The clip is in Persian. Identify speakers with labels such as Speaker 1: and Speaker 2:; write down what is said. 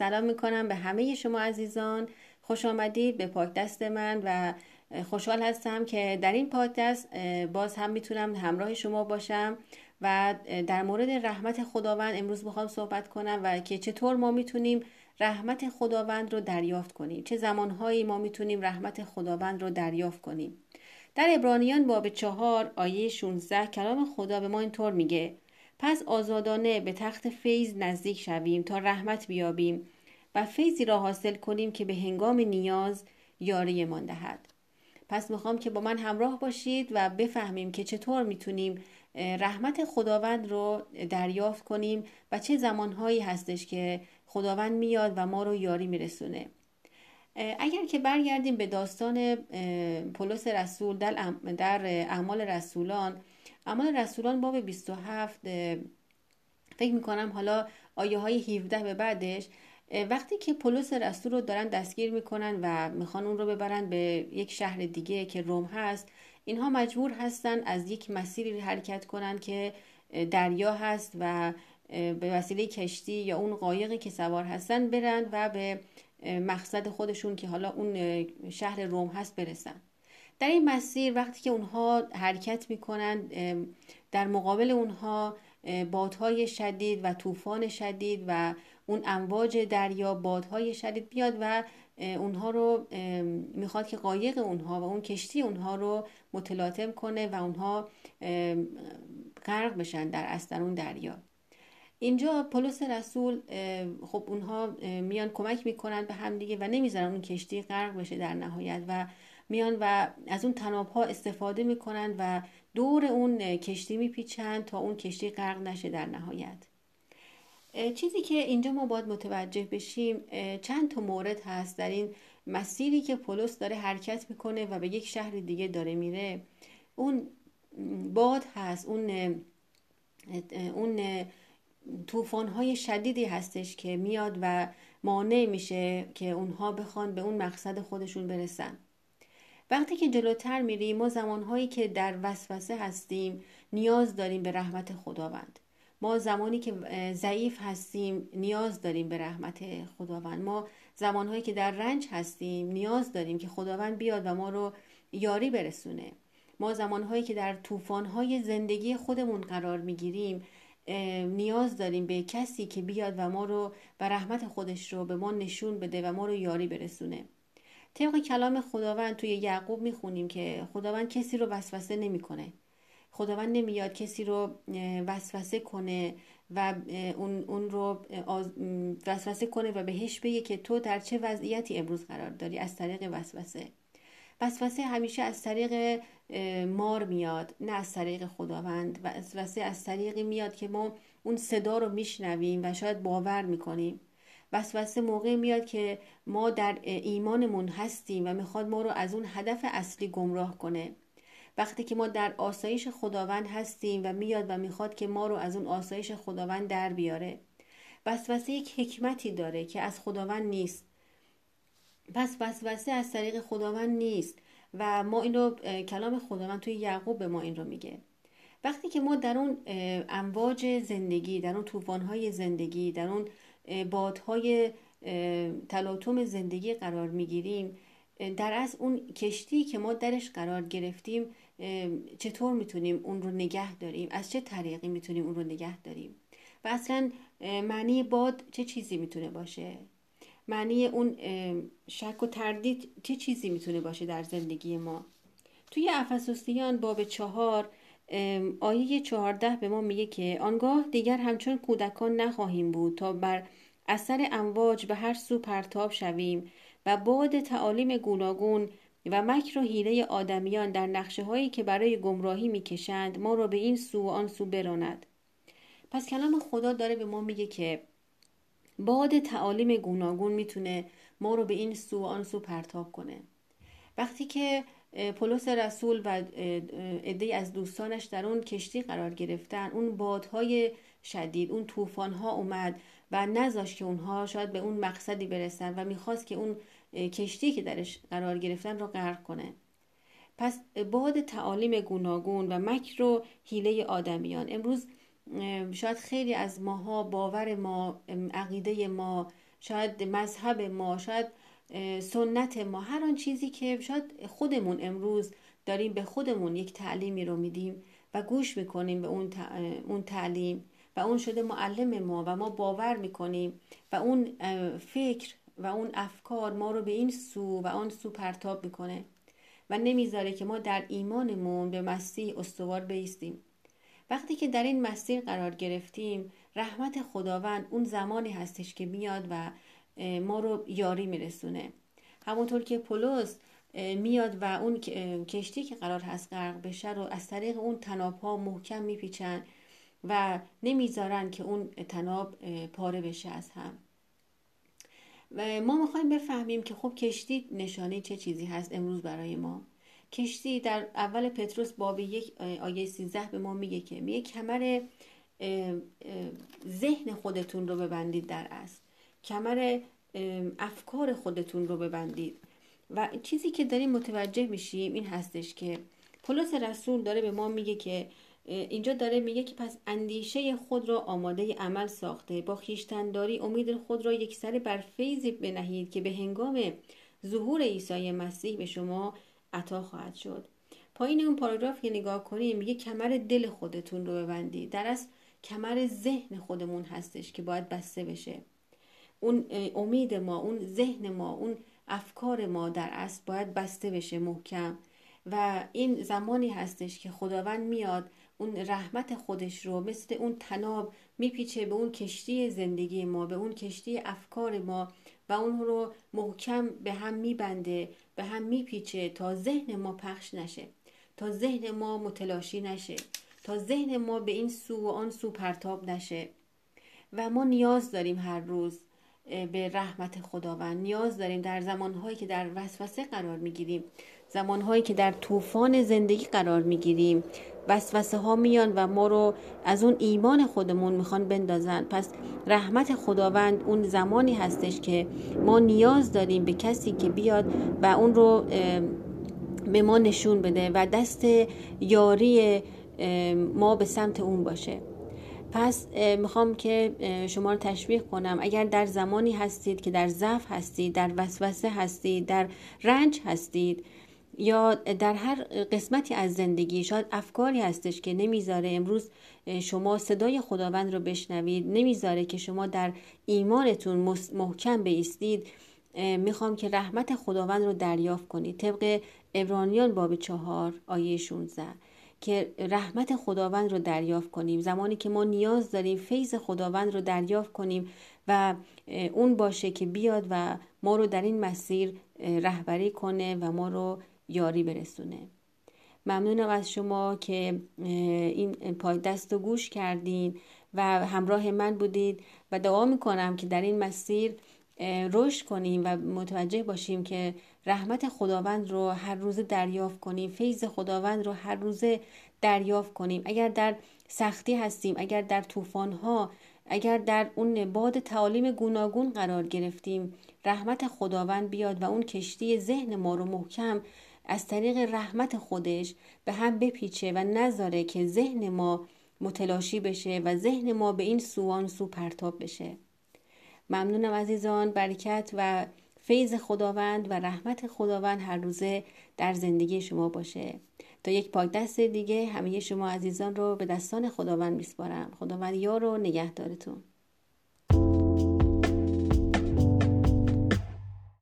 Speaker 1: سلام می‌کنم به همه شما عزیزان. خوش آمدید به پاکدست من و خوشحال هستم که در این پادکست باز هم می‌تونم همراه شما باشم و در مورد رحمت خداوند امروز می‌خوام صحبت کنم و که چطور ما می‌تونیم رحمت خداوند رو دریافت کنیم. چه زمانهایی ما می‌تونیم رحمت خداوند رو دریافت کنیم. در ابرانیان باب چهار آیه 16 کلام خدا به ما اینطور میگه پس آزادانه به تخت فیض نزدیک شویم تا رحمت بیابیم و فیضی را حاصل کنیم که به هنگام نیاز یاریمان دهد. پس می‌خوام که با من همراه باشید و بفهمیم که چطور می‌تونیم رحمت خداوند رو دریافت کنیم و چه زمانهایی هستش که خداوند میاد و ما رو یاری میرسونه. اگر که برگردیم به داستان پولس رسول در اعمال رسولان. اعمال رسولان باب 27 فکر می‌کنم حالا آیه های 17 به بعدش وقتی که پولس رسول رو دارن دستگیر می‌کنن و می‌خوان اون رو ببرن به یک شهر دیگه که روم هست اینها مجبور هستن از یک مسیری حرکت کنن که دریا هست و به وسیله کشتی یا اون قایقی که سوار هستن برن و به مقصد خودشون که حالا اون شهر روم هست برسن. در این مسیر وقتی که اونها حرکت می‌کنن در مقابل اونها بادهای شدید و طوفان شدید و اون امواج دریا بادهای شدید بیاد و اونها رو می‌خواد که قایق اونها و اون کشتی اونها رو متلاطم کنه و اونها غرق بشن در اون دریا. اینجا پولس رسول خب اونها میان کمک می‌کنن به همدیگه و نمی‌ذارن اون کشتی غرق بشه در نهایت و میان و از اون تناب ها استفاده می‌کنن و دور اون کشتی میپیچند تا اون کشتی غرق نشه در نهایت. چیزی که اینجا ما باید متوجه بشیم چند تا مورد هست در این مسیری که پولس داره حرکت می‌کنه و به یک شهر دیگه داره میره. اون باد هست اون اون طوفان های شدیدی هستش که میاد و مانع میشه که اونها بخوان به اون مقصد خودشون برسن. وقتی که جلوتر میریم ما زمانهایی که در وسوسه هستیم نیاز داریم به رحمت خداوند. ما زمانی که ضعیف هستیم نیاز داریم به رحمت خداوند. ما زمانهایی که در رنج هستیم نیاز داریم که خداوند بیاد و ما رو یاری برسونه. ما زمانهایی که در طوفانهای زندگی خودمون قرار می‌گیریم نیاز داریم به کسی که بیاد و ما رو و رحمت خودش رو به ما نشون بده و ما رو یاری برسونه. طبق کلام خداوند توی یعقوب می‌خونیم که خداوند کسی رو وسوسه نمی‌کنه. خداوند نمیاد کسی رو وسوسه کنه و اون, اون رو وسوسه کنه و بهش بگه که تو در چه وضعیتی امروز قرار داری؟ از طریق وسوسه. وسوسه همیشه از طریق مار میاد نه از طریق خداوند. وسوسه از طریقی میاد که ما اون صدا رو میشنویم و شاید باور می‌کنیم. وسوسه موقع میاد که ما در ایمانمون هستیم و می‌خواد ما رو از اون هدف اصلی گمراه کنه. وقتی که ما در آسایش خداوند هستیم و میاد و می‌خواد که ما رو از اون آسایش خداوند در بیاره. وسوسه یک حکمتی داره که از خداوند نیست. پس وسوسه از طریق خداوند نیست و ما این رو کلام خداوند توی یعقوب به ما این رو میگه. وقتی که ما در اون امواج زندگی در اون طوفانهای زندگی در اون بادهای تلاطم زندگی قرار می‌گیریم در از اون کشتی که ما درش قرار گرفتیم چطور می‌تونیم اون رو نگه داریم؟ از چه طریقی می‌تونیم اون رو نگه داریم؟ و اصلا معنی باد چه چیزی می‌تونه باشه؟ معنی اون شک و تردید چه چیزی می‌تونه باشه در زندگی ما؟ توی افسوسیان باب چهار آیه چهارده به ما میگه که آنگاه دیگر همچون کودکان نخواهیم بود تا بر اثر امواج به هر سو پرتاب شویم و باد تعالیم گوناگون و مکر و حیله آدمیان در نقشه هایی که برای گمراهی می‌کشند ما را به این سو و آن سو براند. پس کلام خدا داره به ما میگه که باد تعالیم گوناگون می‌تونه ما رو به این سو آن سو پرتاب کنه. وقتی که پولس رسول و عده از دوستانش در اون کشتی قرار گرفتن اون بادهای شدید اون طوفانها اومد و نذاشت که اونها شاید به اون مقصدی برسن و می‌خواست که اون کشتی که درش قرار گرفتن رو غرق کنه. پس باد تعالیم گوناگون و مکر و حیله آدمیان. امروز شاید خیلی از ماها باور ما عقیده ما شاید مذهب ما شاید سنت ما هر آن چیزی که شاید خودمون امروز داریم به خودمون یک تعلیمی رو میدیم و گوش می‌کنیم به اون, تعلیم و اون شده معلم ما و ما باور می‌کنیم و اون فکر و اون افکار ما رو به این سو و آن سو پرتاب می‌کنه و نمی‌ذاره که ما در ایمانمون به مسیح استوار بیستیم. وقتی که در این مسیر قرار گرفتیم رحمت خداوند اون زمانی هستش که میاد و ما رو یاری میرسونه. همونطور که پولس میاد و اون کشتی که قرار هست غرق بشه رو از طریق اون تناب ها محکم میپیچن و نمی‌ذارن که اون تناب پاره بشه از هم. و ما می‌خوایم بفهمیم که خب کشتی نشانه چه چیزی هست امروز برای ما. کشتی در اول پتروس باب یک آیه 13 به ما میگه که میگه کمر ذهن خودتون رو ببندید در اصل. کمر افکار خودتون رو ببندید. و چیزی که داریم متوجه میشیم این هستش که پولس رسول داره به ما میگه که اینجا داره میگه که پس اندیشه خود را آماده عمل ساخته. با خیشتنداری امید خود را سر بر فیضی بنهید که به هنگام ظهور عیسی مسیح به شما عطا خواهد شد. پایین اون پاراگراف که نگاه کنیم میگه کمر دل خودتون رو ببندید. در از کمر ذهن خودمون هستش که باید بسته بشه. اون امید ما اون ذهن ما اون افکار ما در اصل باید بسته بشه محکم. و این زمانی هستش که خداوند میاد اون رحمت خودش رو مثل اون تناب میپیچه به اون کشتی زندگی ما به اون کشتی افکار ما و اون رو محکم به هم میبنده به هم میپیچه تا ذهن ما پخش نشه تا ذهن ما متلاشی نشه تا ذهن ما به این سو و آن سو پرتاب نشه. و ما نیاز داریم هر روز به رحمت خداوند نیاز داریم در زمانهایی که در وسوسه قرار می‌گیریم زمانهایی که در طوفان زندگی قرار می‌گیریم. وسوسه ها میان و ما رو از اون ایمان خودمون می‌خوان بندازن. پس رحمت خداوند اون زمانی هستش که ما نیاز داریم به کسی که بیاد و اون رو به ما نشون بده و دست یاری ما به سمت اون باشه. پس می‌خوام که شما رو تشویق کنم. اگر در زمانی هستید که در ضعف هستید در وسوسه هستید در رنج هستید یا در هر قسمتی از زندگی شاید افکاری هستش که نمی‌ذاره امروز شما صدای خداوند رو بشنوید نمی‌ذاره که شما در ایمانتون محکم بیستید. می‌خوام که رحمت خداوند رو دریافت کنید. طبق ابرانیان باب چهار آیه 16 که رحمت خداوند رو دریافت کنیم. زمانی که ما نیاز داریم فیض خداوند رو دریافت کنیم و اون باشه که بیاد و ما رو در این مسیر رهبری کنه و ما رو یاری برسونه. ممنونم از شما که این پای دست و گوش کردین و همراه من بودید و دعا می‌کنم که در این مسیر رشد کنیم و متوجه باشیم که رحمت خداوند رو هر روزه دریافت کنیم فیض خداوند رو هر روزه دریافت کنیم. اگر در سختی هستیم اگر در طوفان ها اگر در اون باد تعالیم گوناگون قرار گرفتیم رحمت خداوند بیاد و اون کشتی ذهن ما رو محکم از طریق رحمت خودش به هم بپیچه و نذاره که ذهن ما متلاشی بشه و ذهن ما به این سوان سو پرتاب بشه. ممنونم عزیزان برکت و فیض خداوند و رحمت خداوند هر روزه در زندگی شما باشه. تا یک پاک دست دیگه همه شما عزیزان رو به دستان خداوند میسپارم. خداوند یار و نگهدارتون.